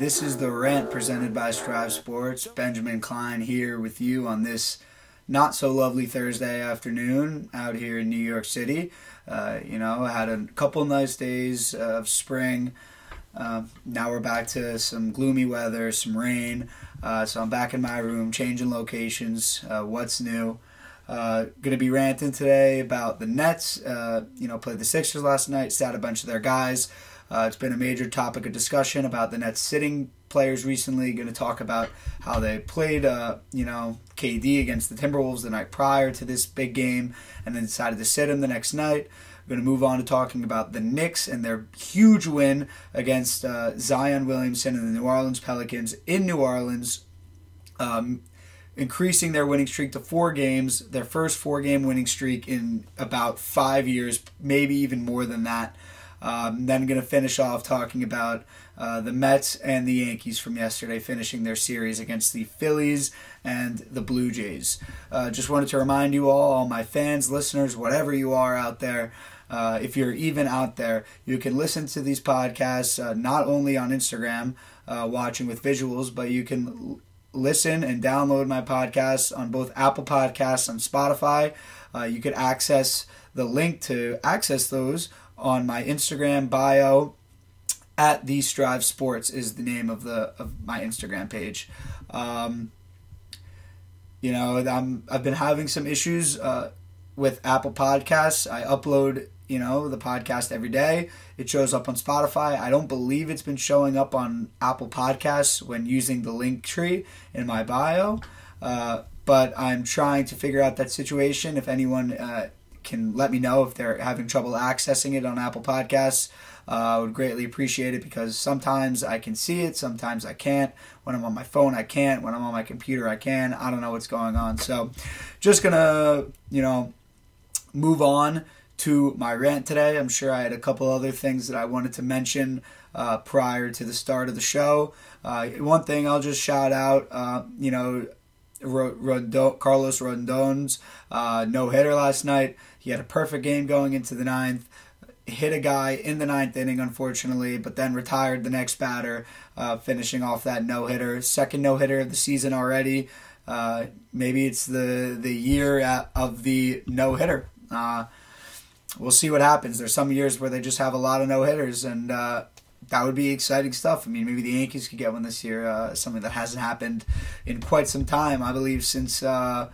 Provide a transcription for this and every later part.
This is the rant presented by Strive Sports. Benjamin Klein here with you on this not so lovely Thursday afternoon out here in New York City. Uh, you know, I had a couple nice days of spring. Uh, now we're back to some gloomy weather, some rain. Uh, so I'm back in my room, changing locations. Uh, what's new? Uh, going to be ranting today about the Nets. Uh, you know, played the Sixers last night, sat a bunch of their guys. Uh, it's been a major topic of discussion about the Nets sitting players recently. Going to talk about how they played, uh, you know, KD against the Timberwolves the night prior to this big game, and then decided to sit him the next night. Going to move on to talking about the Knicks and their huge win against uh, Zion Williamson and the New Orleans Pelicans in New Orleans. Um, increasing their winning streak to four games, their first four game winning streak in about five years, maybe even more than that. Um, then going to finish off talking about uh, the Mets and the Yankees from yesterday, finishing their series against the Phillies and the Blue Jays. Uh, just wanted to remind you all, all my fans, listeners, whatever you are out there, uh, if you're even out there, you can listen to these podcasts uh, not only on Instagram, uh, watching with visuals, but you can l- listen and download my podcasts on both Apple Podcasts and Spotify. Uh, you could access the link to access those on my Instagram bio. At the Strive Sports is the name of the of my Instagram page. Um, you know, I'm I've been having some issues uh, with Apple Podcasts. I upload you know the podcast every day. It shows up on Spotify. I don't believe it's been showing up on Apple Podcasts when using the link tree in my bio. Uh, but I'm trying to figure out that situation. If anyone uh, can let me know if they're having trouble accessing it on Apple Podcasts. Uh, I would greatly appreciate it because sometimes I can see it, sometimes I can't. When I'm on my phone, I can't. When I'm on my computer, I can. I don't know what's going on. So, just gonna, you know, move on to my rant today. I'm sure I had a couple other things that I wanted to mention uh, prior to the start of the show. Uh, one thing I'll just shout out, uh, you know, Rodón, Carlos Rodón's uh, no hitter last night. He had a perfect game going into the ninth. Hit a guy in the ninth inning, unfortunately, but then retired the next batter, uh, finishing off that no hitter. Second no hitter of the season already. Uh, maybe it's the the year of the no hitter. Uh, we'll see what happens. There's some years where they just have a lot of no hitters, and uh, that would be exciting stuff. I mean, maybe the Yankees could get one this year. Uh, something that hasn't happened in quite some time, I believe, since uh,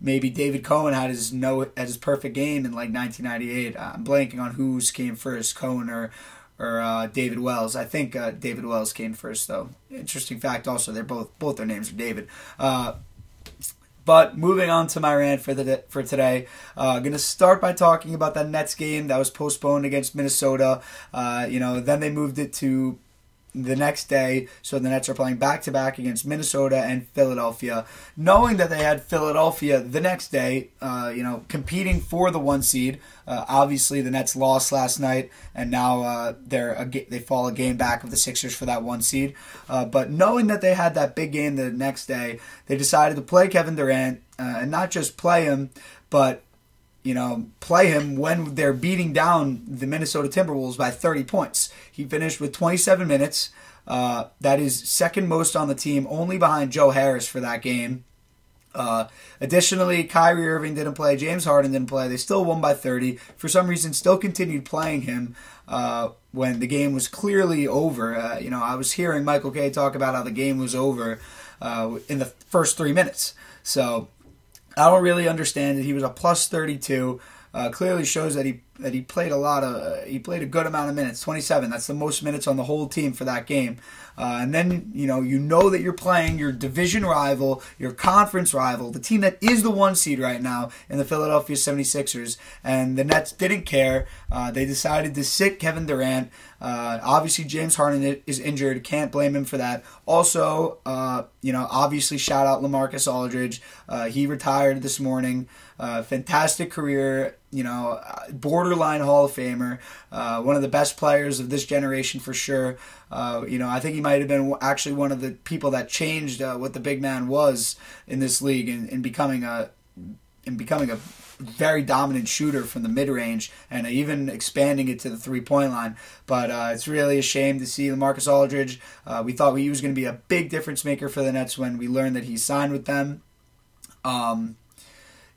maybe David Cone had his no at his perfect game in like 1998. I'm blanking on who's came first, Cone or or uh, David Wells. I think uh, David Wells came first, though. Interesting fact. Also, they're both both their names are David. But moving on to my rant for the for today, uh, going to start by talking about that Nets game that was postponed against Minnesota. Uh, you know, then they moved it to the next day. So the Nets are playing back to back against Minnesota and Philadelphia, knowing that they had Philadelphia the next day. Uh, you know, competing for the one seed. Uh, obviously, the Nets lost last night, and now uh, they're a, they fall a game back of the Sixers for that one seed. Uh, but knowing that they had that big game the next day, they decided to play Kevin Durant uh, and not just play him, but you know, play him when they're beating down the Minnesota Timberwolves by 30 points. He finished with 27 minutes. Uh, that is second most on the team, only behind Joe Harris for that game. Uh, additionally, Kyrie Irving didn't play. James Harden didn't play. They still won by 30. For some reason, still continued playing him uh, when the game was clearly over. Uh, you know, I was hearing Michael Kay talk about how the game was over uh, in the first three minutes. So I don't really understand it. He was a plus 32. Uh, clearly shows that he that he played a lot of uh, he played a good amount of minutes 27 that's the most minutes on the whole team for that game. Uh, and then you know you know that you're playing your division rival your conference rival the team that is the one seed right now in the Philadelphia 76ers and the Nets didn't care. Uh, they decided to sit Kevin Durant. Uh, obviously James Harden is injured. Can't blame him for that. Also uh, you know obviously shout out LaMarcus Aldridge. He retired this morning uh, fantastic career, you know, borderline Hall of Famer, uh, one of the best players of this generation for sure. Uh, you know, I think he might have been actually one of the people that changed uh, what the big man was in this league and, and becoming a and becoming a very dominant shooter from the mid range and even expanding it to the three point line. But uh, it's really a shame to see LaMarcus Aldridge. Uh, we thought he was going to be a big difference maker for the Nets when we learned that he signed with them. Um,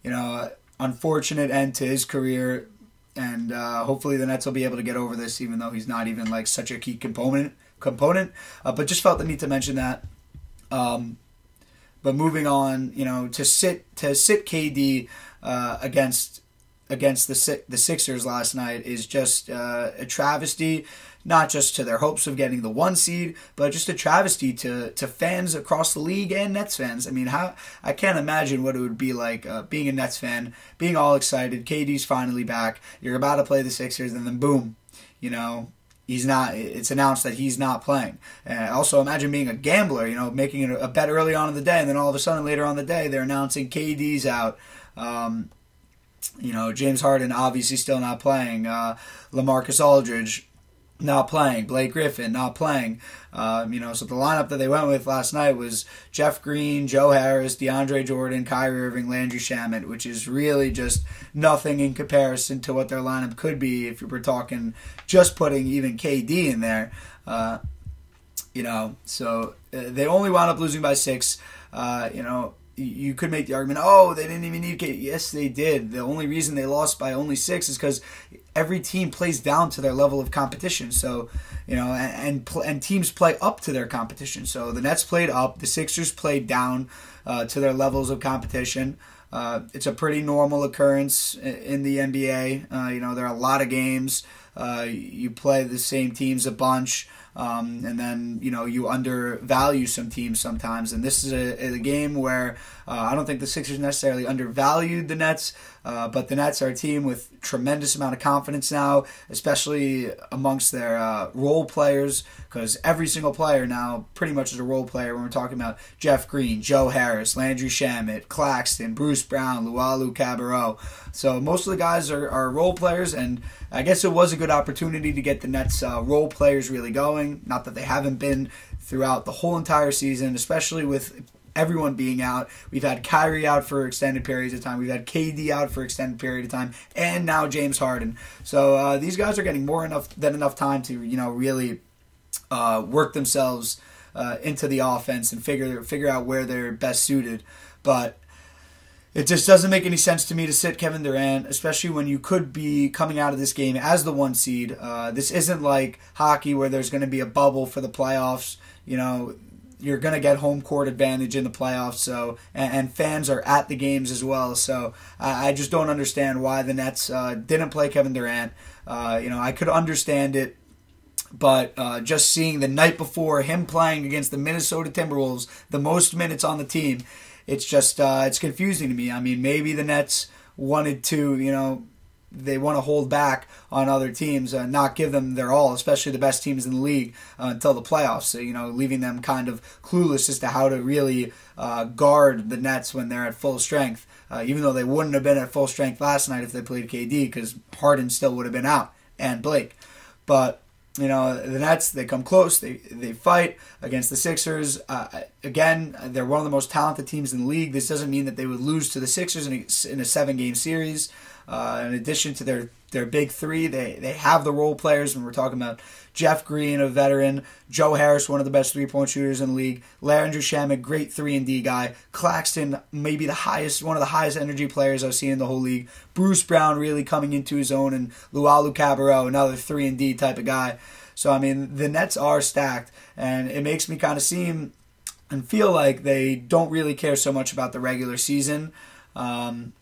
you know, unfortunate end to his career, and uh, hopefully the Nets will be able to get over this, even though he's not even like such a key component. Component, uh, but just felt the need to mention that. Um, but moving on, you know, to sit to sit KD uh, against against the the Sixers last night is just uh, a travesty not just to their hopes of getting the one seed, but just a travesty to, to fans across the league and Nets fans. I mean, how I can't imagine what it would be like uh, being a Nets fan, being all excited. KD's finally back. You're about to play the Sixers, and then boom, you know, he's not. It's announced that he's not playing. And also, imagine being a gambler. You know, making a bet early on in the day, and then all of a sudden later on the day they're announcing KD's out. Um, you know, James Harden obviously still not playing. Uh, LaMarcus Aldridge not playing. Blake Griffin not playing. Um, you know, so the lineup that they went with last night was Jeff Green, Joe Harris, DeAndre Jordan, Kyrie Irving, Landry Shamet, which is really just nothing in comparison to what their lineup could be if you were talking just putting even KD in there. Uh, you know, so uh, they only wound up losing by six. Uh, you know, you could make the argument, oh, they didn't even need KD. Yes, they did. The only reason they lost by only six is because every team plays down to their level of competition. So, you know, and and, and teams play up to their competition. So the Nets played up, the Sixers played down uh, to their levels of competition. Uh, it's a pretty normal occurrence in the NBA. Uh, you know, there are a lot of games. Uh, you play the same teams a bunch. Um, and then you know you undervalue some teams sometimes, and this is a, a game where uh, I don't think the Sixers necessarily undervalued the Nets, uh, but the Nets are a team with tremendous amount of confidence now, especially amongst their uh, role players, because every single player now pretty much is a role player when we're talking about Jeff Green, Joe Harris, Landry Shamet, Claxton, Bruce Brown, Luwawu-Cabarrot. So most of the guys are, are role players, and I guess it was a good opportunity to get the Nets uh, role players really going. Not that they haven't been throughout the whole entire season, especially with everyone being out. We've had Kyrie out for extended periods of time. We've had KD out for extended period of time, and now James Harden. So uh, these guys are getting more enough than enough time to you know really uh, work themselves uh, into the offense and figure figure out where they're best suited. But it just doesn't make any sense to me to sit Kevin Durant, especially when you could be coming out of this game as the one seed. Uh, this isn't like hockey where there's going to be a bubble for the playoffs. You know, you're going to get home court advantage in the playoffs. So and, and fans are at the games as well. So I, I just don't understand why the Nets uh, didn't play Kevin Durant. Uh, you know, I could understand it. But uh, just seeing the night before him playing against the Minnesota Timberwolves, the most minutes on the team, it's just uh, it's confusing to me. I mean, maybe the Nets wanted to, you know, they want to hold back on other teams, uh, not give them their all, especially the best teams in the league uh, until the playoffs. So, you know, leaving them kind of clueless as to how to really uh, guard the Nets when they're at full strength. Uh, even though they wouldn't have been at full strength last night if they played KD, because Harden still would have been out and Blake. But you know the Nets they come close they they fight against the Sixers. Uh, again they're one of the most talented teams in the league. This doesn't mean that they would lose to the Sixers in a, in a seven game series uh, in addition to their their big three, they they have the role players. When we're talking about Jeff Green, a veteran, Joe Harris, one of the best three point shooters in the league, Landry Shamet, great three and D guy, Claxton, maybe the highest, one of the highest energy players I've seen in the whole league. Bruce Brown really coming into his own, and Luwawu-Cabarrot, another three and D type of guy. So I mean, the Nets are stacked, and it makes me kind of seem and feel like they don't really care so much about the regular season. Um,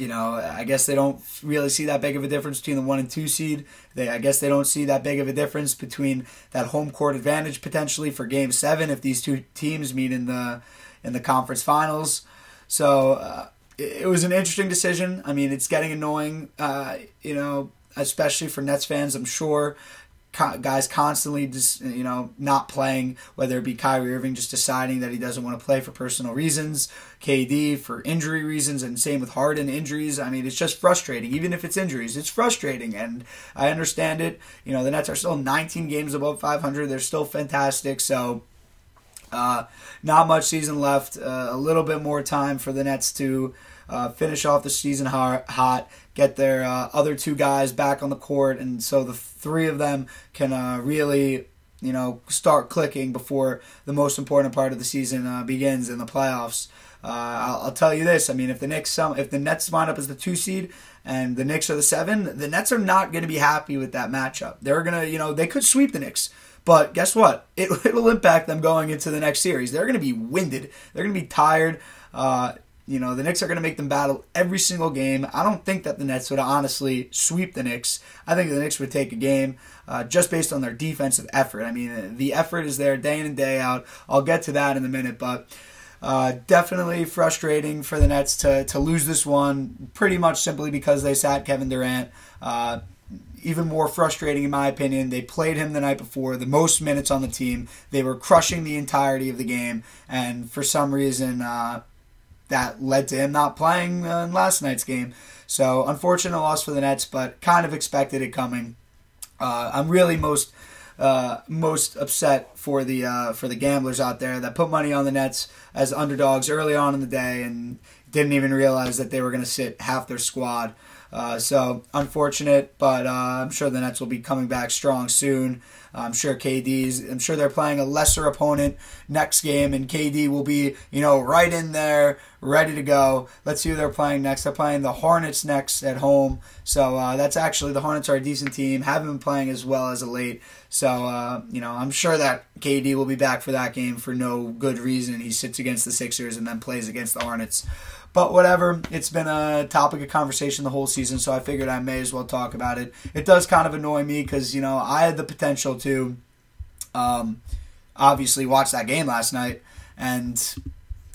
you know, I guess they don't really see that big of a difference between the one and two seed. They, I guess they don't see that big of a difference between that home court advantage potentially for Game Seven if these two teams meet in the in the conference finals. So uh, it, it, was an interesting decision. I mean, it's getting annoying, uh, you know, especially for Nets fans. I'm sure guys constantly just you know not playing, whether it be Kyrie Irving just deciding that he doesn't want to play for personal reasons, KD for injury reasons, and same with Harden injuries. I mean, it's just frustrating. Even if it's injuries, it's frustrating, and I understand it. You know, the Nets are still 19 games above 500. They're still fantastic. So. Uh, not much season left. Uh, a little bit more time for the Nets to uh, finish off the season hot, get their uh, other two guys back on the court, and so the three of them can uh, really, you know, start clicking before the most important part of the season uh, begins in the playoffs. Uh, I'll, I'll, tell you this: I mean, if the Knicks, if the Nets wind up as the two seed and the Knicks are the seven, the Nets are not going to be happy with that matchup. They're gonna, you know, they could sweep the Knicks. But guess what? It, it'll impact them going into the next series. They're going to be winded. They're going to be tired. Uh, you know, the Knicks are going to make them battle every single game. I don't think that the Nets would honestly sweep the Knicks. I think the Knicks would take a game uh, just based on their defensive effort. I mean, the effort is there day in and day out. I'll get to that in a minute, but uh, definitely frustrating for the Nets to, to lose this one pretty much simply because they sat Kevin Durant. Uh, even more frustrating, in my opinion. They played him the night before, the most minutes on the team. They were crushing the entirety of the game, and for some reason, uh, that led to him not playing uh, in last night's game. So unfortunate loss for the Nets, but kind of expected it coming. Uh, I'm really most uh, most upset for the uh, for the gamblers out there that put money on the Nets as underdogs early on in the day and didn't even realize that they were going to sit half their squad. Uh, so unfortunate, but uh, I'm sure the Nets will be coming back strong soon. I'm sure KD's. I'm sure they're playing a lesser opponent next game, and KD will be, you know, right in there, ready to go. Let's see who they're playing next. They're playing the Hornets next at home. So uh, that's actually the Hornets are a decent team. Haven't been playing as well as of late. So uh, you know, I'm sure that KD will be back for that game for no good reason. He sits against the Sixers and then plays against the Hornets. But whatever, it's been a topic of conversation the whole season, so I figured I may as well talk about it. It does kind of annoy me because you know I had the potential to, um, obviously watch that game last night and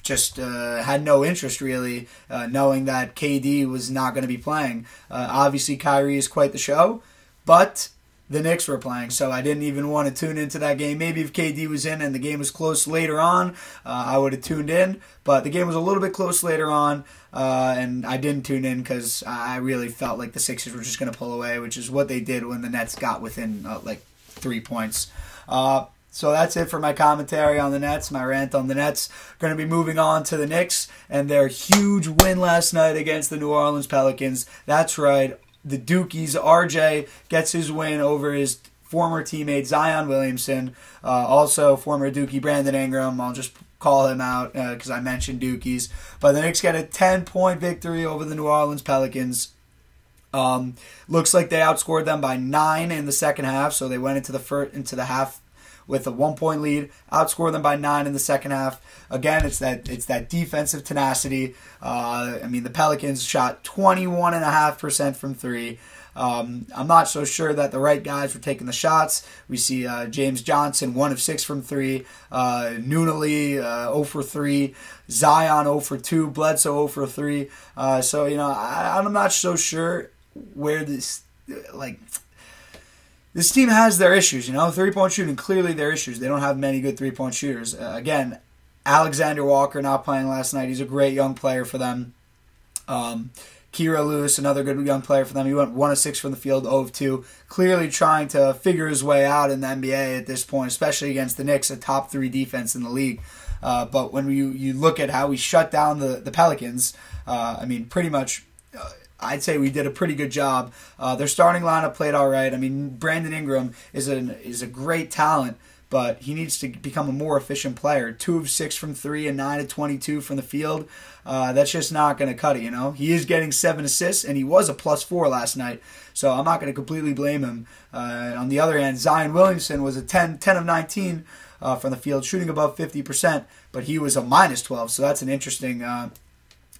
just uh, had no interest really, uh, knowing that KD was not going to be playing. Uh, obviously, Kyrie is quite the show, but the Knicks were playing, so I didn't even want to tune into that game. Maybe if KD was in and the game was close later on, uh, I would have tuned in. But the game was a little bit close later on, uh, and I didn't tune in because I really felt like the Sixers were just going to pull away, which is what they did when the Nets got within uh, like three points. Uh, so that's it for my commentary on the Nets, my rant on the Nets. Going to be moving on to the Knicks and their huge win last night against the New Orleans Pelicans. That's right, the Dukies. RJ gets his win over his former teammate Zion Williamson, uh, also former Dookie Brandon Ingram. I'll just call him out because uh, I mentioned Dukies. But the Knicks get a 10 point victory over the New Orleans Pelicans. Um, looks like they outscored them by nine in the second half, so they went into the first, into the half with a one point lead, outscore them by nine in the second half. Again, it's that it's that defensive tenacity. Uh, I mean, the Pelicans shot 21.5% from three. Um, I'm not so sure that the right guys were taking the shots. We see uh, James Johnson, 1 of 6 from 3. Uh, Nunnally, uh, 0 for 3. Zion, 0 for 2. Bledsoe, 0 for 3. Uh, so, you know, I, I'm not so sure where this, like, this team has their issues, you know. Three point shooting, clearly their issues. They don't have many good three point shooters. Uh, again, Alexander Walker not playing last night. He's a great young player for them. Um, Kira Lewis, another good young player for them. He went one of six from the field, 0 of two. Clearly trying to figure his way out in the NBA at this point, especially against the Knicks, a top three defense in the league. Uh, but when you you look at how we shut down the the Pelicans, uh, I mean, pretty much uh, I'd say we did a pretty good job. Uh, their starting lineup played all right. I mean, Brandon Ingram is an is a great talent, but he needs to become a more efficient player. Two of six from three and nine of twenty-two from the field. Uh, that's just not going to cut it. You know, he is getting seven assists, and he was a plus four last night. So I'm not going to completely blame him. Uh, on the other hand, Zion Williamson was a 10, 10 of nineteen. Uh, from the field, shooting above 50%, but he was a minus 12, so that's an interesting uh,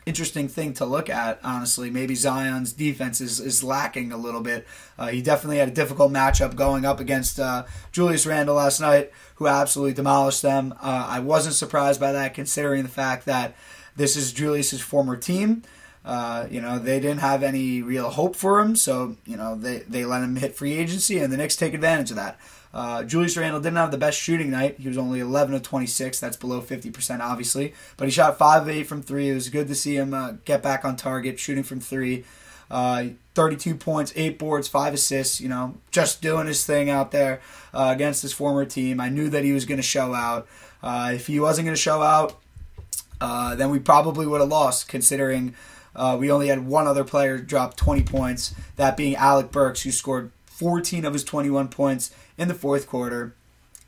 interesting thing to look at, honestly. Maybe Zion's defense is, is lacking a little bit. Uh, he definitely had a difficult matchup going up against uh, Julius Randle last night, who absolutely demolished them. Uh, I wasn't surprised by that, considering the fact that this is Julius's former team. Uh, you know, they didn't have any real hope for him, so, you know, they, they let him hit free agency, and the Knicks take advantage of that. Uh, Julius Randle didn't have the best shooting night. He was only 11 of 26. That's below 50%, obviously. But he shot 5 of 8 from 3. It was good to see him uh, get back on target, shooting from 3. Uh, 32 points, 8 boards, 5 assists. You know, just doing his thing out there uh, against his former team. I knew that he was going to show out. Uh, if he wasn't going to show out, then we probably would have lost, considering we only had one other player drop 20 points, that being Alec Burks, who scored 14 of his 21 points in the fourth quarter.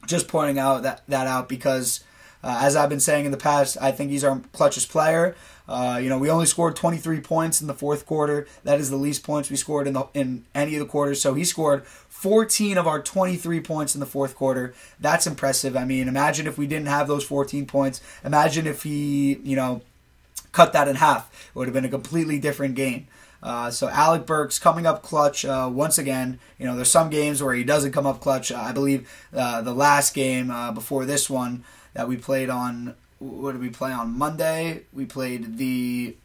Just pointing out that, that out because, uh, as I've been saying in the past, I think he's our clutchest player. Uh, you know, we only scored 23 points in the fourth quarter. That is the least points we scored in the, in any of the quarters. So he scored 14 of our 23 points in the fourth quarter. That's impressive. I mean, imagine if we didn't have those 14 points. Imagine if he, you know, cut that in half. It would have been a completely different game. Uh, so Alec Burks coming up clutch uh, once again. You know, there's some games where he doesn't come up clutch. I believe uh, the last game uh, before this one that we played on what did we play on Monday? We played the.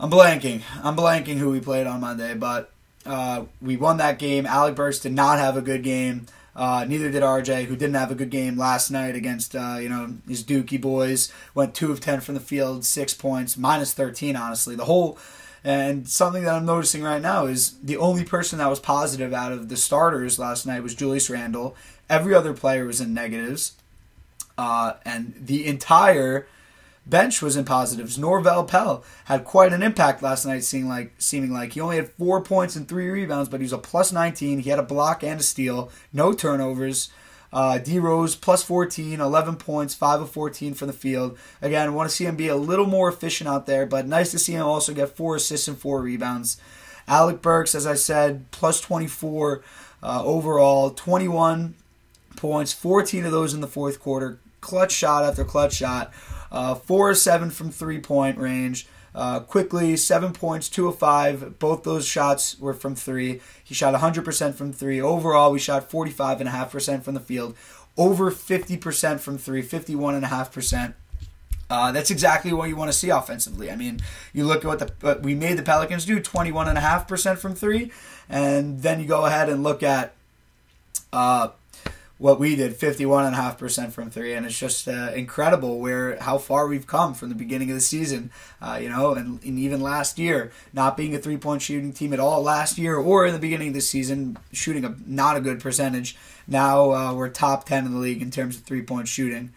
I'm blanking. I'm blanking who we played on Monday, but uh, we won that game. Alec Burks did not have a good game. Uh, neither did RJ, who didn't have a good game last night against uh, you know his Dookie boys. Went two of ten from the field, six points, minus thirteen. Honestly, the whole and something that I'm noticing right now is the only person that was positive out of the starters last night was Julius Randle. Every other player was in negatives. Uh, and the entire bench was in positives. Norvel Pelle had quite an impact last night, seeming like seeming like he only had four points and three rebounds, but he was a plus 19. He had a block and a steal, no turnovers. Uh, D Rose plus 14, 11 points, 5 of 14 from the field. Again, want to see him be a little more efficient out there, but nice to see him also get four assists and four rebounds. Alec Burks, as I said, plus 24 uh, overall, 21 points, 14 of those in the fourth quarter clutch shot after clutch shot. Uh, four or seven from three point range. Uh, Quickley, seven points, two of five. Both those shots were from three. He shot 100% from three. Overall, we shot 45.5% from the field, over 50% from three, 51.5%. Uh, that's exactly what you want to see offensively. I mean, you look at what the we made the Pelicans do, 21.5% from three, and then you go ahead and look at uh, what we did 51.5% from three. And it's just uh, incredible where how far we've come from the beginning of the season uh, you know and, and, even last year not being a three-point shooting team at all last year or in the beginning of the season shooting a not a good percentage. Now uh, we're top 10 in the league in terms of three-point shooting.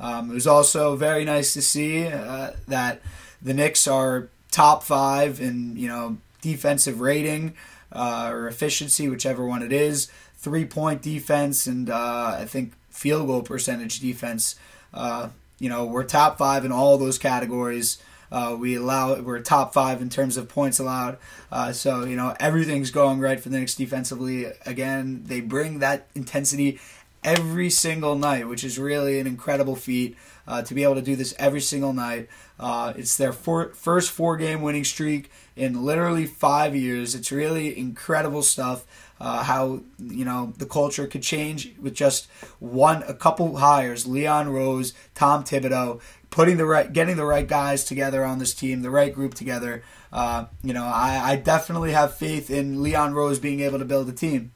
Um, it was also very nice to see uh, that the Knicks are top five in you know defensive rating uh, or efficiency whichever one it is three point defense and uh, I think field goal percentage defense. Uh, you know, we're top five in all those categories. Uh, we allow we're top five in terms of points allowed. Uh, so you know everything's going right for the Knicks defensively. Again, they bring that intensity every single night, which is really an incredible feat uh, to be able to do this every single night. Uh, it's their four, first four game winning streak in literally five years. It's really incredible stuff uh, how you know the culture could change with just one, a couple hires, Leon Rose, Tom Thibodeau, putting the right, getting the right guys together on this team, the right group together. Uh, you know, I, I definitely have faith in Leon Rose being able to build a team.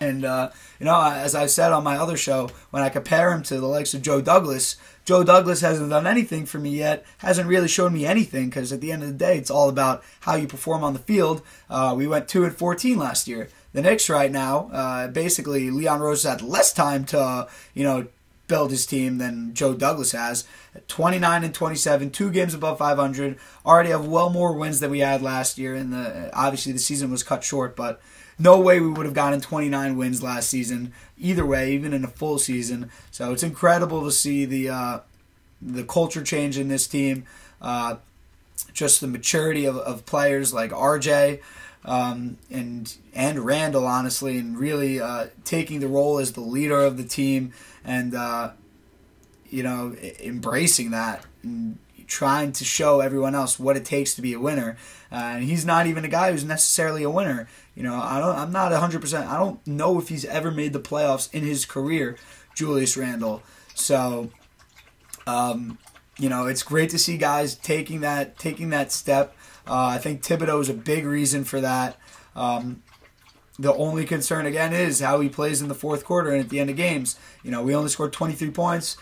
And, uh, you know, as I said on my other show, when I compare him to the likes of Joe Douglas, Joe Douglas hasn't done anything for me yet, hasn't really shown me anything because at the end of the day, it's all about how you perform on the field. Uh, we went 2 and 14 last year the Knicks right now, uh, basically Leon Rose had less time to, you know, build his team than Joe Douglas has. 29 and 27, two games above 500. Already have well more wins than we had last year. And the obviously the season was cut short, but no way we would have gotten 29 wins last season. Either way, even in a full season. So it's incredible to see the uh, the culture change in this team. Uh, just the maturity of, of players like RJ um, and and Randle, honestly, and really uh, taking the role as the leader of the team and uh, you know embracing that and trying to show everyone else what it takes to be a winner. Uh, and he's not even a guy who's necessarily a winner. You know, I don't. I'm not 100. percent I don't know if he's ever made the playoffs in his career, Julius Randle. So, um, you know, it's great to see guys taking that taking that step uh, I think Thibodeau is a big reason for that. Um, the only concern again is how he plays in the fourth quarter and at the end of games. You know, we only scored 23 points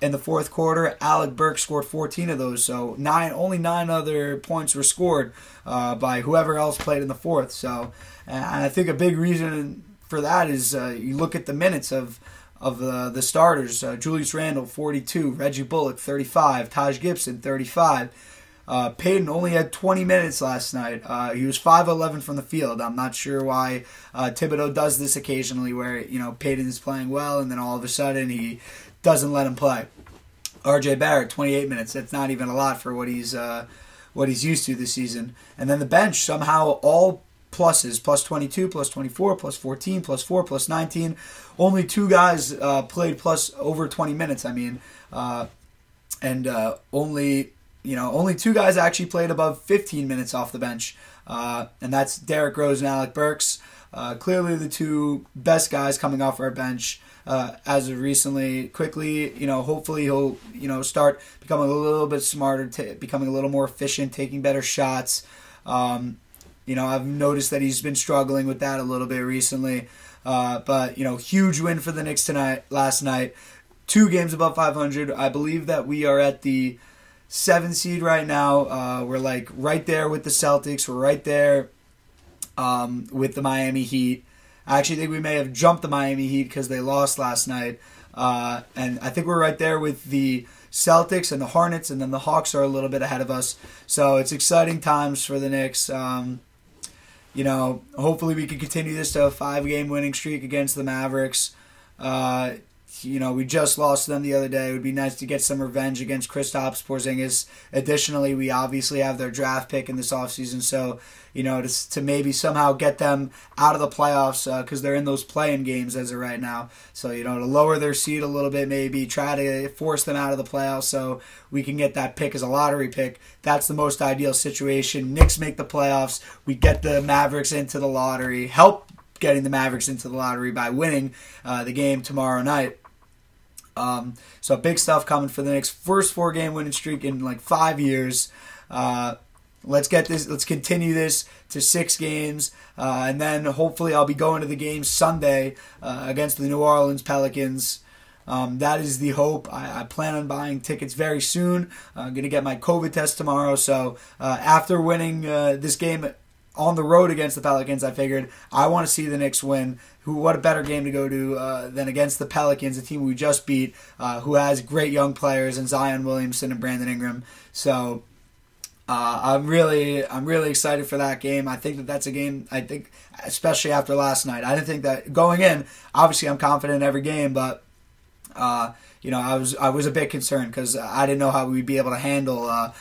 in the fourth quarter. Alec Burks scored 14 of those, so nine only nine other points were scored uh, by whoever else played in the fourth. So, and I think a big reason for that is uh, you look at the minutes of of the the starters. Uh, Julius Randle 42, Reggie Bullock 35, Taj Gibson 35. Uh, Payton only had 20 minutes last night. Uh, he was 5 11 from the field. I'm not sure why uh, Thibodeau does this occasionally, where you know Payton is playing well, and then all of a sudden he doesn't let him play. RJ Barrett, 28 minutes. That's not even a lot for what he's uh, what he's used to this season. And then the bench somehow all pluses plus 22, plus 24, plus 14, plus 4, plus 19. Only two guys uh, played plus over 20 minutes. I mean, uh, and uh, only you know only two guys actually played above 15 minutes off the bench, uh, and that's Derrick Rose and Alec Burks. Uh, clearly, the two best guys coming off our bench uh, as of recently. Quickley, you know, hopefully he'll you know start becoming a little bit smarter, t- becoming a little more efficient, taking better shots. Um, you know, I've noticed that he's been struggling with that a little bit recently. Uh, but you know, huge win for the Knicks tonight. Last night, two games above 500. I believe that we are at the seven seed right now. Uh, we're like right there with the Celtics. We're right there um, with the Miami Heat. I actually think we may have jumped the Miami Heat because they lost last night. Uh, and I think we're right there with the Celtics and the Hornets, and then the Hawks are a little bit ahead of us. So it's exciting times for the Knicks. Um, you know, hopefully we can continue this to a five game winning streak against the Mavericks. Uh, you know, we just lost them the other day. It would be nice to get some revenge against Kristaps Porzingis. Additionally, we obviously have their draft pick in this offseason, so you know, to, to maybe somehow get them out of the playoffs because uh, they're in those playing games as of right now. So you know, to lower their seed a little bit, maybe try to force them out of the playoffs so we can get that pick as a lottery pick. That's the most ideal situation. Knicks make the playoffs. We get the Mavericks into the lottery. Help getting the Mavericks into the lottery by winning uh, the game tomorrow night. Um, so big stuff coming for the Knicks. First four game winning streak in like five years. Uh, let's get this. Let's continue this to six games, uh, and then hopefully I'll be going to the game Sunday uh, against the New Orleans Pelicans. Um, that is the hope. I, I, plan on buying tickets very soon. I'm to get my COVID test tomorrow. So uh, after winning uh, this game on the road against the Pelicans, I figured I want to see the Knicks win. Who? What a better game to go to uh, than against the Pelicans, a team we just beat, uh, who has great young players and Zion Williamson and Brandon Ingram. So uh, I'm really, I'm really excited for that game. I think that that's a game. I think, especially after last night, I didn't think that going in. Obviously, I'm confident in every game, but uh, you know, I was, I was a bit concerned because I didn't know how we'd be able to handle uh,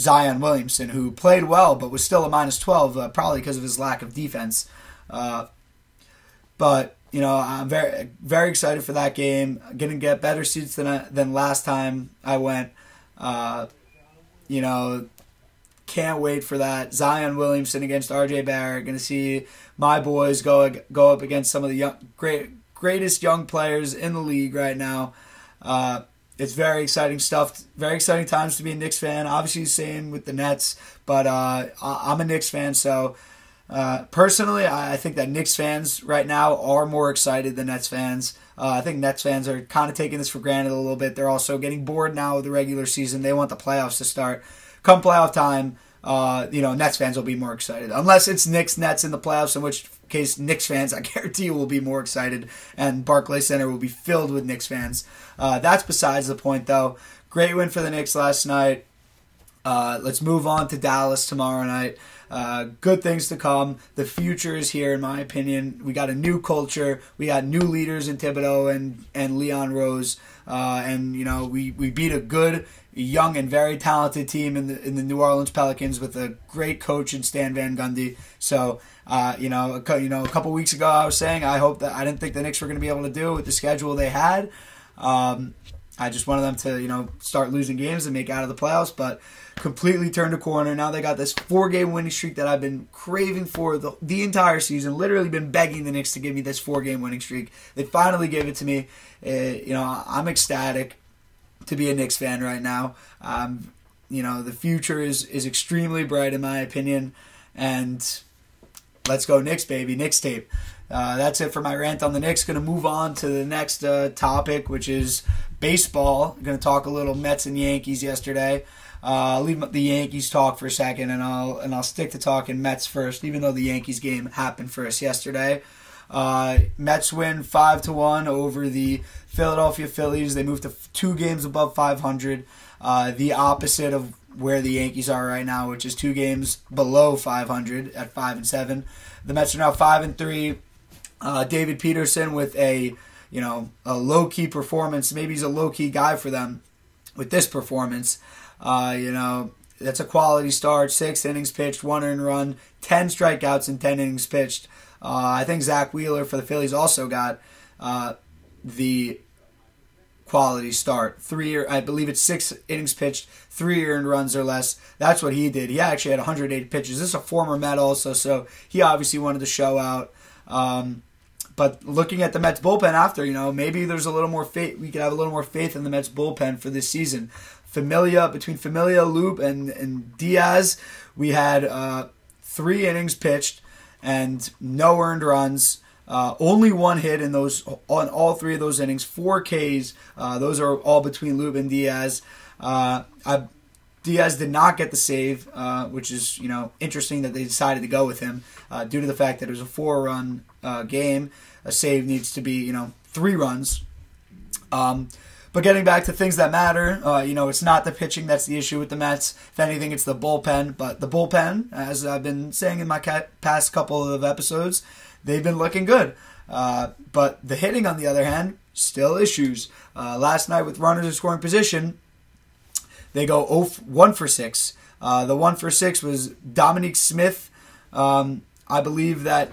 Zion Williamson, who played well but was still a minus 12, uh, probably because of his lack of defense. Uh, but you know, I'm very very excited for that game. Going to get better seats than than last time I went. Uh, you know, can't wait for that. Zion Williamson against R.J. Barrett. To see my boys go go up against some of the young, great greatest young players in the league right now. Uh, it's very exciting stuff. Very exciting times to be a Knicks fan. Obviously, same with the Nets, but uh, I'm a Knicks fan, so uh, personally, I, think that Knicks fans right now are more excited than Nets fans. Uh, I think Nets fans are kind of taking this for granted a little bit. They're also getting bored now with the regular season. They want the playoffs to start. Come playoff time, uh, you know, Nets fans will be more excited. Unless it's Knicks Nets in the playoffs, in which case Knicks fans, I guarantee you, will be more excited, and Barclays Center will be filled with Knicks fans. Uh, that's besides the point, though. Great win for the Knicks last night. Uh, let's move on to Dallas tomorrow night. Uh, good things to come. The future is here, in my opinion. We got a new culture. We got new leaders in Thibodeau and and Leon Rose. Uh, and you know, we, we beat a good, young, and very talented team in the in the New Orleans Pelicans with a great coach in Stan Van Gundy. So. Uh, you know, a, you know, a couple weeks ago, I was saying I hope that I didn't think the Knicks were going to be able to do with the schedule they had. Um, I just wanted them to, you know, start losing games and make out of the playoffs, but completely turned a corner. Now they got this four game winning streak that I've been craving for the, the entire season. Literally been begging the Knicks to give me this four game winning streak. They finally gave it to me. Uh, you know, I'm ecstatic to be a Knicks fan right now. Um, you know, the future is is extremely bright in my opinion, and let's go Knicks, baby, Knicks tape. Uh, that's it for my rant on the Knicks. Going to move on to the next uh, topic, which is baseball. Going to talk a little Mets and Yankees yesterday. Uh, leave the Yankees talk for a second, and I'll and I'll stick to talking Mets first, even though the Yankees game happened first yesterday. Uh, Mets win five to one over the Philadelphia Phillies. They moved to two games above 500. Uh, the opposite of where the Yankees are right now, which is two games below 500 at five and seven. The Mets are now five and three. Uh, David Peterson with a you know a low key performance. Maybe he's a low key guy for them with this performance. Uh, you know that's a quality start. Six innings pitched, one earned run, ten strikeouts in ten innings pitched. Uh, I think Zack Wheeler for the Phillies also got uh, the quality start. Three, I believe it's six innings pitched, three earned runs or less. That's what he did. He actually had 108 pitches. This is a former Met also, so he obviously wanted to show out. Um, but looking at the Mets bullpen after, you know, maybe there's a little more faith. We could have a little more faith in the Mets bullpen for this season. Familia between Familia, Loup, and and Diaz, we had uh, three innings pitched and no earned runs. Uh, only one hit in those on all three of those innings. Four Ks. Uh, those are all between Loup and Diaz. Uh, I, Diaz did not get the save, uh, which is you know interesting that they decided to go with him uh, due to the fact that it was a four-run game. A save needs to be you know three runs. Um, but getting back to things that matter, uh, you know, it's not the pitching that's the issue with the Mets. If anything, it's the bullpen. But the bullpen, as I've been saying in my past couple of episodes, they've been looking good. Uh, but the hitting, on the other hand, still issues. Uh, last night with runners in scoring position, they go 1 for 6. Uh, the 1 for 6 was Dominic Smith. Um, I believe that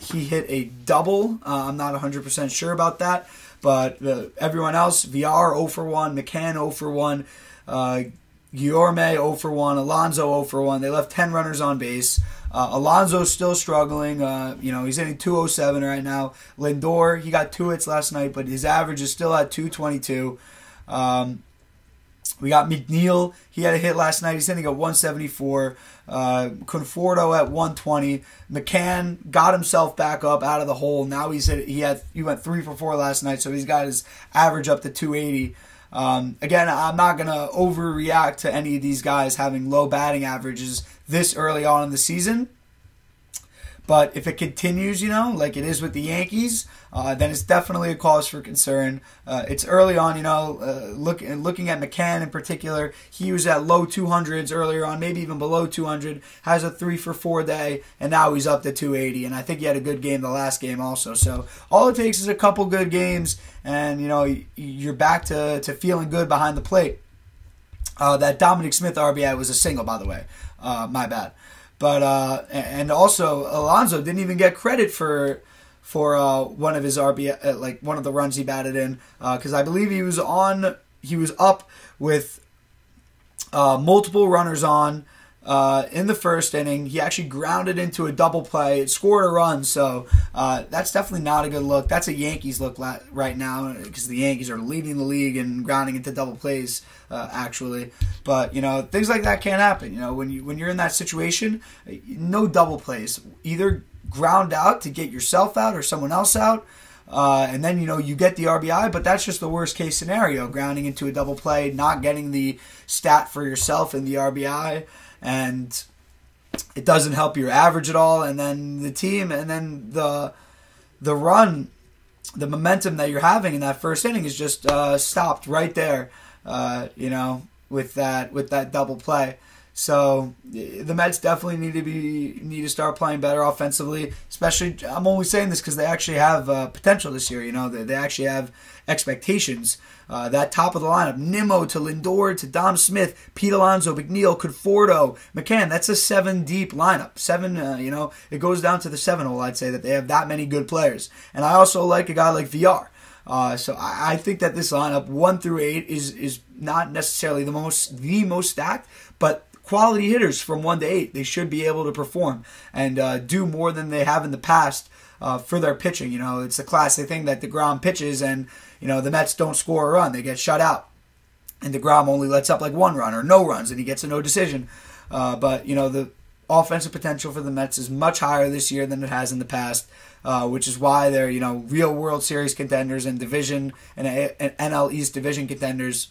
he hit a double. Uh, I'm not 100% sure about that. But everyone else, Villar 0 for 1, McCann 0 for 1, uh, Guillorme 0 for 1, Alonso 0 for 1. They left 10 runners on base. Uh, Alonso's still struggling. Uh, you know, he's hitting 207 right now. Lindor, he got two hits last night, but his average is still at 222. Um, we got McNeil. He had a hit last night. He's hitting at 174. Uh, Conforto at 120. McCann got himself back up out of the hole. Now he's hit, he had he went three for four last night, so he's got his average up to 280. Um, again, I'm not gonna overreact to any of these guys having low batting averages this early on in the season. But if it continues, you know, like it is with the Yankees, uh, then it's definitely a cause for concern. Uh, it's early on, you know, uh, look, looking at McCann in particular, he was at low 200s earlier on, maybe even below 200, has a three for four day, and now he's up to 280. And I think he had a good game the last game also. So all it takes is a couple good games, and, you know, you're back to, to feeling good behind the plate. Uh, that Dominic Smith RBI was a single, by the way. Uh, my bad. But uh, and also Alonso didn't even get credit for for uh, one of his RB uh, like one of the runs he batted in because uh, I believe he was on he was up with uh, multiple runners on uh, in the first inning. He actually grounded into a double play, scored a run. So uh, that's definitely not a good look. That's a Yankees look right now because the Yankees are leading the league and grounding into double plays. Uh, actually, but you know things like that can't happen. You know when you when you're in that situation, no double plays. Either ground out to get yourself out or someone else out. Uh, and then you know you get the RBI, but that's just the worst case scenario: grounding into a double play, not getting the stat for yourself in the RBI and it doesn't help your average at all. And then the team, and then the the run, the momentum that you're having in that first inning is just uh, stopped right there. Uh, you know, with that with that double play. So the Mets definitely need to be need to start playing better offensively. Especially, I'm only saying this because they actually have uh, potential this year. You know, they, they actually have expectations. Uh, that top of the lineup, Nimmo to Lindor to Dom Smith, Pete Alonso, McNeil, Conforto, McCann. That's a seven deep lineup. Seven, uh, you know, it goes down to the seven hole. I'd say that they have that many good players. And I also like a guy like Villar. Uh, so I, I, think that this lineup one through eight is is not necessarily the most the most stacked, but quality hitters from one to eight. They should be able to perform and uh, do more than they have in the past uh, for their pitching. You know, it's a classic thing that DeGrom pitches and, you know, the Mets don't score a run. They get shut out. And DeGrom only lets up like one run or no runs and he gets a no decision. Uh, but, you know, the offensive potential for the Mets is much higher this year than it has in the past. Uh, which is why they're you know real World Series contenders and division and, and NL East division contenders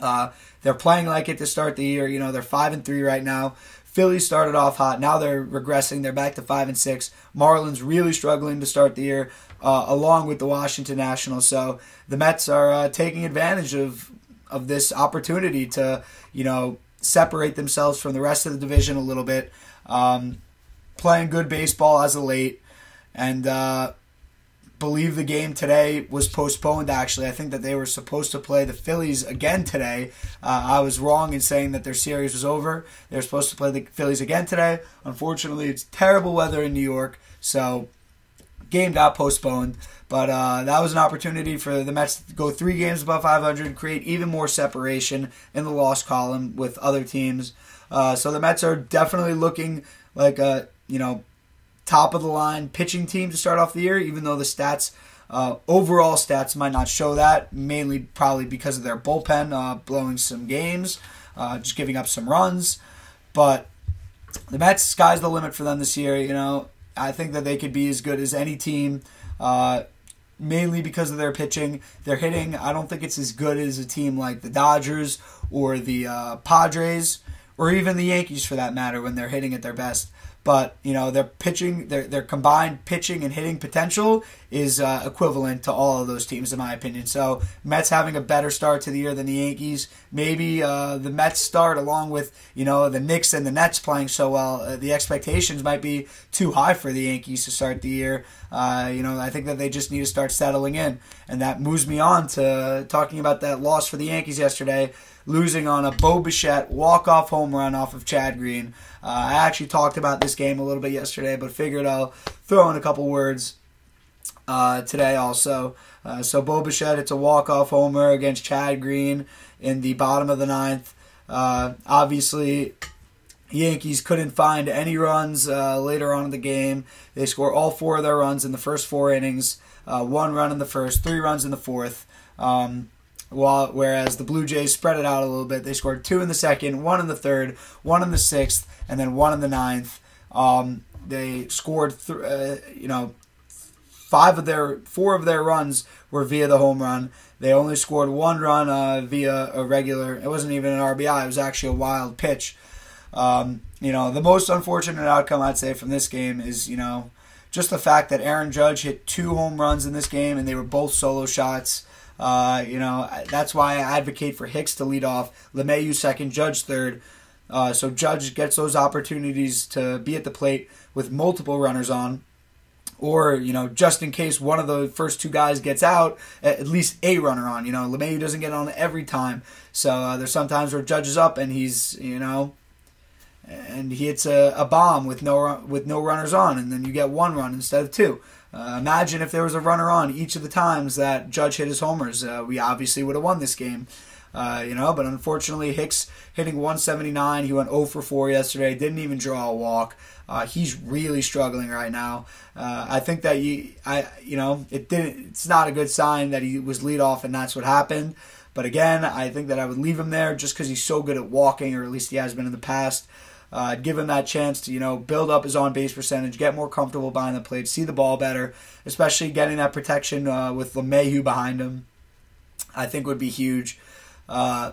uh, they're playing like it to start the year. You know, they're five and three right now. Philly started off hot. Now they're regressing. They're back to five and six. Marlins really struggling to start the year, uh, along with the Washington Nationals. So the Mets are uh, taking advantage of of this opportunity to, you know, separate themselves from the rest of the division a little bit. Um, playing good baseball as of late, and uh, believe the game today was postponed. Actually, I think that they were supposed to play the Phillies again today. Uh, I was wrong in saying that their series was over. They were supposed to play the Phillies again today. Unfortunately, it's terrible weather in New York, so game got postponed. But uh, that was an opportunity for the Mets to go three games above 500, create even more separation in the loss column with other teams. Uh, so the Mets are definitely looking like a you know top of the line pitching team to start off the year, even though the stats. Uh, overall stats might not show that, mainly probably because of their bullpen uh, blowing some games, uh, just giving up some runs. But the Mets, sky's the limit for them this year. You know, I think that they could be as good as any team. Uh, mainly because of their pitching. Their hitting, I don't think it's as good as a team like the Dodgers or the uh, Padres or even the Yankees for that matter when they're hitting at their best. But you know their pitching, their their combined pitching and hitting potential is uh, equivalent to all of those teams in my opinion. So Mets having a better start to the year than the Yankees. Maybe uh, the Mets start along with you know the Knicks and the Nets playing so well. Uh, the expectations might be too high for the Yankees to start the year. Uh, you know I think that they just need to start settling in, and that moves me on to talking about that loss for the Yankees yesterday losing on a Bo Bichette walk-off home run off of Chad Green. Uh, I actually talked about this game a little bit yesterday, but figured I'll throw in a couple words uh, today also. Uh, so Bo Bichette, it's a walk-off homer against Chad Green in the bottom of the ninth. Uh, obviously, Yankees couldn't find any runs uh, later on in the game. They score all four of their runs in the first four innings. Uh, one run in the first, three runs in the fourth. Um, while, whereas the Blue Jays spread it out a little bit. They scored two in the second, one in the third, one in the sixth, and then one in the ninth. Um, they scored, th- uh, you know, five of their four of their runs were via the home run. They only scored one run uh, via a regular. It wasn't even an RBI. It was actually a wild pitch. Um, you know, the most unfortunate outcome I'd say from this game is you know just the fact that Aaron Judge hit two home runs in this game and they were both solo shots. Uh, you know, that's why I advocate for Hicks to lead off, LeMahieu second, Judge third. Uh, so Judge gets those opportunities to be at the plate with multiple runners on. Or, you know, just in case one of the first two guys gets out, at least a runner on. You know, LeMahieu doesn't get on every time. So uh, there's sometimes where Judge is up and he's, you know, and he hits a, a bomb with no with no runners on, and then you get one run instead of two. Uh, imagine if there was a runner on each of the times that Judge hit his homers. Uh, we obviously would have won this game. Uh, you know, but unfortunately, Hicks hitting 179. He went 0 for 4 yesterday. Didn't even draw a walk. Uh, he's really struggling right now. Uh, I think that you, I, you know, it didn't. It's not a good sign that he was lead off and that's what happened. But again, I think that I would leave him there just because he's so good at walking, or at least he has been in the past. Uh, give him that chance to you know build up his on base percentage, get more comfortable behind the plate, see the ball better, especially getting that protection uh, with LeMahieu behind him. I think would be huge. Uh,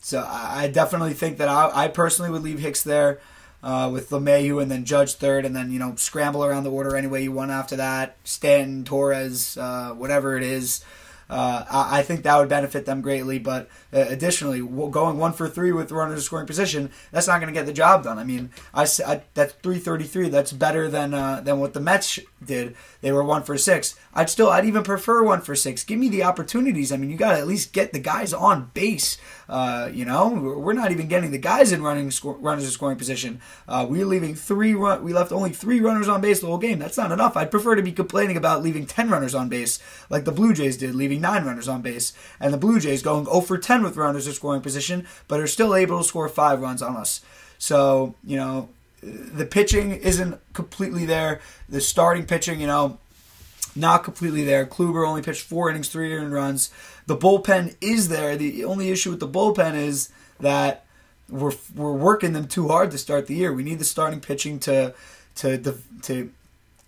so I definitely think that I, I, personally would leave Hicks there uh, with LeMahieu and then Judge third, and then you know scramble around the order any way you want after that. Stanton, Torres, uh, whatever it is. Uh, I, I, think that would benefit them greatly. But uh, additionally, going one for three with runners in scoring position, that's not going to get the job done. I mean, I, I that's 333. That's better than uh, than what the Mets did. They were one for six. I'd still, I'd even prefer one for six. Give me the opportunities. I mean, you got to at least get the guys on base. Uh, you know, we're not even getting the guys in running score, runners in scoring position. Uh, we're leaving three run. We left only three runners on base the whole game. That's not enough. I'd prefer to be complaining about leaving ten runners on base, like the Blue Jays did, leaving nine runners on base, and the Blue Jays going 0 for 10 with runners in scoring position, but are still able to score five runs on us. So you know, the pitching isn't completely there. The starting pitching, you know, not completely there. Kluber only pitched four innings, three earned runs. The bullpen is there. The only issue with the bullpen is that we're we're working them too hard to start the year. We need the starting pitching to to to, to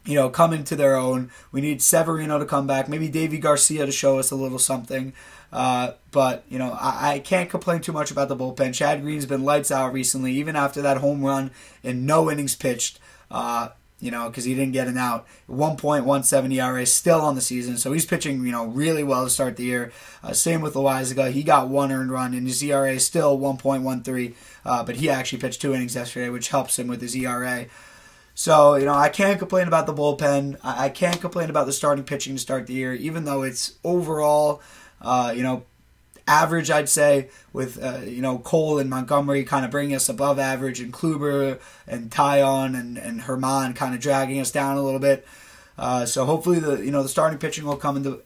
you know come into their own. We need Severino to come back. Maybe Deivi Garcia to show us a little something. Uh, but you know, I, I, can't complain too much about the bullpen. Chad Green's been lights out recently, even after that home run and no innings pitched. Uh, you know, because he didn't get an out. 1.17 ERA still on the season, so he's pitching, you know, really well to start the year. Uh, same with Loaisiga. He got one earned run, and his ERA is still 1.13, uh, but he actually pitched two innings yesterday, which helps him with his ERA. So, you know, I can't complain about the bullpen. I, can't complain about the starting pitching to start the year, even though it's overall, uh, you know, average, I'd say, with uh, you know Cole and Montgomery kind of bringing us above average, and Kluber and Taillon and and Germán kind of dragging us down a little bit. Uh, so hopefully the you know the starting pitching will come into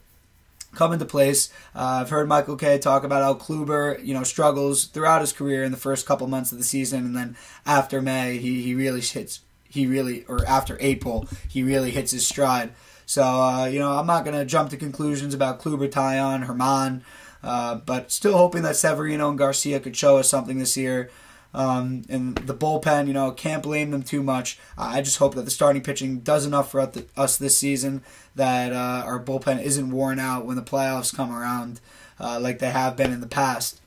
come into place. Uh, I've heard Michael Kay talk about how Kluber, you know, struggles throughout his career in the first couple months of the season, and then after May, he, he really hits, he really, or after April, he really hits his stride. So, uh, you know, I'm not going to jump to conclusions about Kluber, Taillon, Germán, uh, but still hoping that Severino and Garcia could show us something this year. Um, and the bullpen, you know, can't blame them too much. I just hope that the starting pitching does enough for us this season that uh, our bullpen isn't worn out when the playoffs come around, uh, like they have been in the past.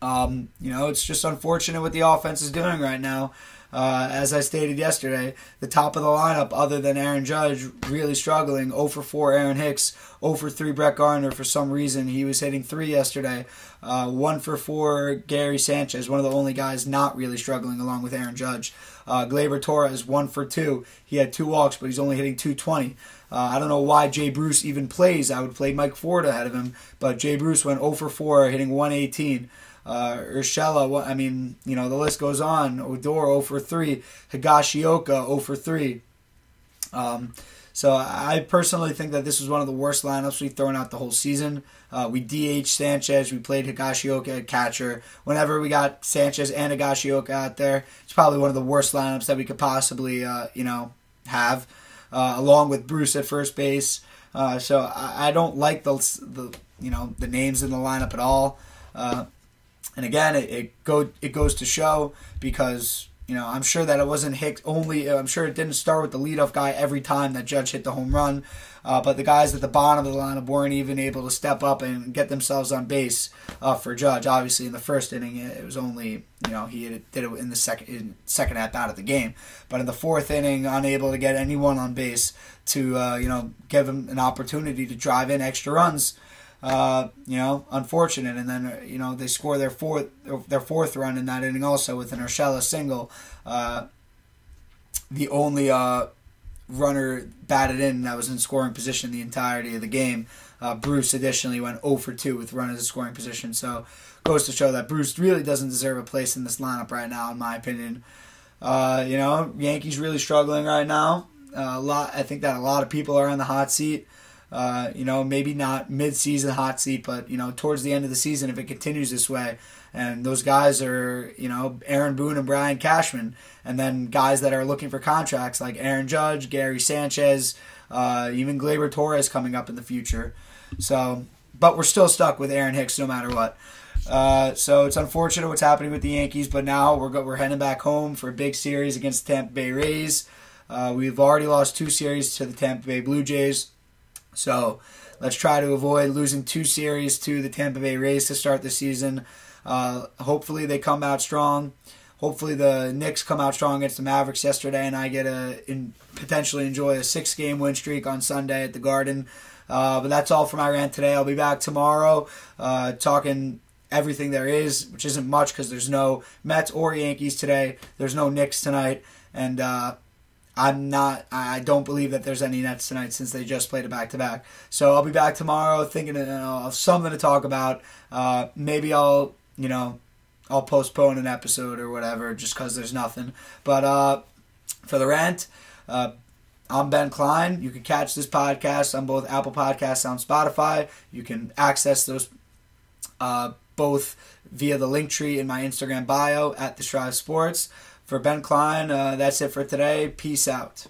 Um, you know, it's just unfortunate what the offense is doing right now. Uh, as I stated yesterday, the top of the lineup, other than Aaron Judge, really struggling. 0 for 4 Aaron Hicks, 0 for 3 Brett Gardner. For some reason, he was hitting three yesterday. Uh, 1 for 4 Gary Sanchez, one of the only guys not really struggling along with Aaron Judge. Uh, Gleyber Torres, 1 for 2. He had two walks, but he's only hitting 220. Uh, I don't know why Jay Bruce even plays. I would play Mike Ford ahead of him, but Jay Bruce went 0 for 4, hitting 118 uh, Urshela, I mean, you know, the list goes on. Odor 0 for 3, Higashioka 0 for 3. Um, so I personally think that this was one of the worst lineups we've thrown out the whole season. Uh, we DH Sanchez, we played Higashioka at catcher. Whenever we got Sanchez and Higashioka out there, it's probably one of the worst lineups that we could possibly, uh, you know, have. Uh, along with Bruce at first base. Uh, so I, I, don't like the, the you know the names in the lineup at all. Uh, and again, it, it go it goes to show because you know I'm sure that it wasn't Hicks only. I'm sure it didn't start with the leadoff guy every time that Judge hit the home run, uh, but the guys at the bottom of the lineup weren't even able to step up and get themselves on base uh, for Judge. Obviously, in the first inning, it was only you know he did it in the second in second at bat of the game, but in the fourth inning, unable to get anyone on base to uh, you know give him an opportunity to drive in extra runs uh, you know, unfortunate. And then you know they score their fourth their fourth run in that inning also with an Urshela single. Uh, the only uh, runner batted in that was in scoring position the entirety of the game. Uh, Bruce additionally went 0 for 2 with runners in scoring position. So goes to show that Bruce really doesn't deserve a place in this lineup right now, in my opinion. Uh, you know, Yankees really struggling right now. Uh, a lot. I think that a lot of people are on the hot seat. Uh, you know, maybe not mid-season hot seat, but you know, towards the end of the season, if it continues this way, and those guys are, you know, Aaron Boone and Brian Cashman, and then guys that are looking for contracts like Aaron Judge, Gary Sanchez, uh, even Gleyber Torres coming up in the future. So, but we're still stuck with Aaron Hicks no matter what. Uh, so it's unfortunate what's happening with the Yankees, but now we're go- we're heading back home for a big series against the Tampa Bay Rays. Uh, we've already lost two series to the Tampa Bay Blue Jays. So let's try to avoid losing two series to the Tampa Bay Rays to start the season. Uh, hopefully they come out strong. Hopefully the Knicks come out strong against the Mavericks yesterday, and I get a in, potentially enjoy a six-game win streak on Sunday at the Garden. Uh, but that's all for my rant today. I'll be back tomorrow uh, talking everything there is, which isn't much because there's no Mets or Yankees today. There's no Knicks tonight, and uh, I'm not. I don't believe that there's any Nets tonight since they just played a back to back. So I'll be back tomorrow thinking of something to talk about. Uh, maybe I'll, you know, I'll postpone an episode or whatever just because there's nothing. But uh, for the rant, uh, I'm Ben Klein. You can catch this podcast on both Apple Podcasts and Spotify. You can access those uh, both via the link tree in my Instagram bio at the Strive Sports. For Ben Klein, uh, that's it for today. Peace out.